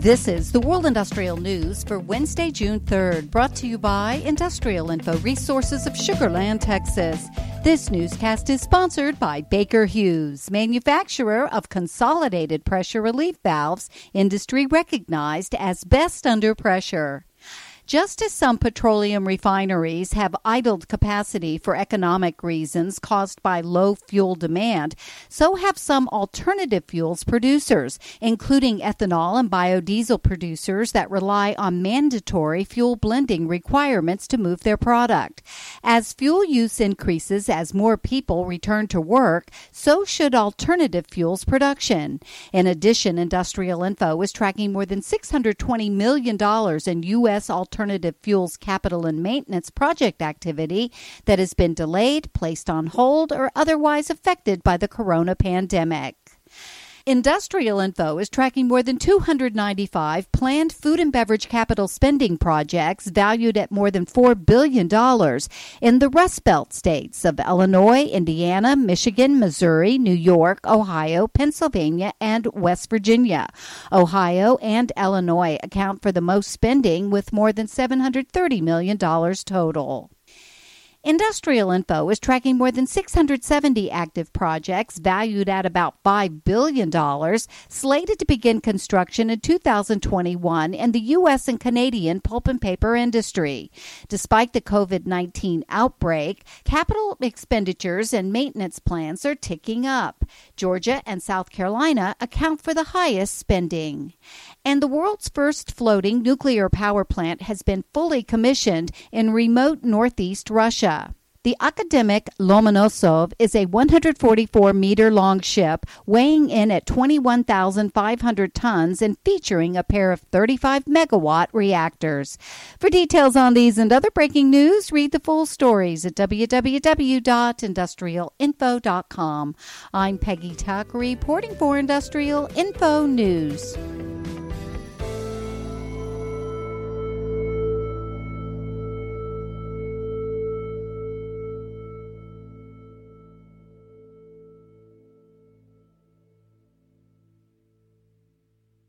This is the World Industrial News for Wednesday, June 3rd, brought to you by Industrial Info Resources of Sugar Land, Texas. This newscast is sponsored by Baker Hughes, manufacturer of consolidated pressure relief valves, industry recognized as best under pressure. Just as some petroleum refineries have idled capacity for economic reasons caused by low fuel demand, so have some alternative fuels producers, including ethanol and biodiesel producers that rely on mandatory fuel blending requirements to move their product. As fuel use increases as more people return to work, so should alternative fuels production. In addition, Industrial Info is tracking more than $620 million in U.S. alternative alternative fuels capital and maintenance project activity that has been delayed, placed on hold, or otherwise affected by the corona pandemic. Industrial Info is tracking more than 295 planned food and beverage capital spending projects valued at more than $4 billion in the Rust Belt states of Illinois, Indiana, Michigan, Missouri, New York, Ohio, Pennsylvania, and West Virginia. Ohio and Illinois account for the most spending with more than $730 million total. Industrial Info is tracking more than 670 active projects valued at about $5 billion, slated to begin construction in 2021 in the U.S. and Canadian pulp and paper industry. Despite the COVID 19 outbreak, capital expenditures and maintenance plans are ticking up. Georgia and South Carolina account for the highest spending. And the world's first floating nuclear power plant has been fully commissioned in remote northeast Russia. The Akademik Lomonosov is a 144 meter long ship weighing in at 21,500 tons and featuring a pair of 35 megawatt reactors. For details on these and other breaking news, read the full stories at www.industrialinfo.com. I'm Peggy Tuck reporting for Industrial Info News.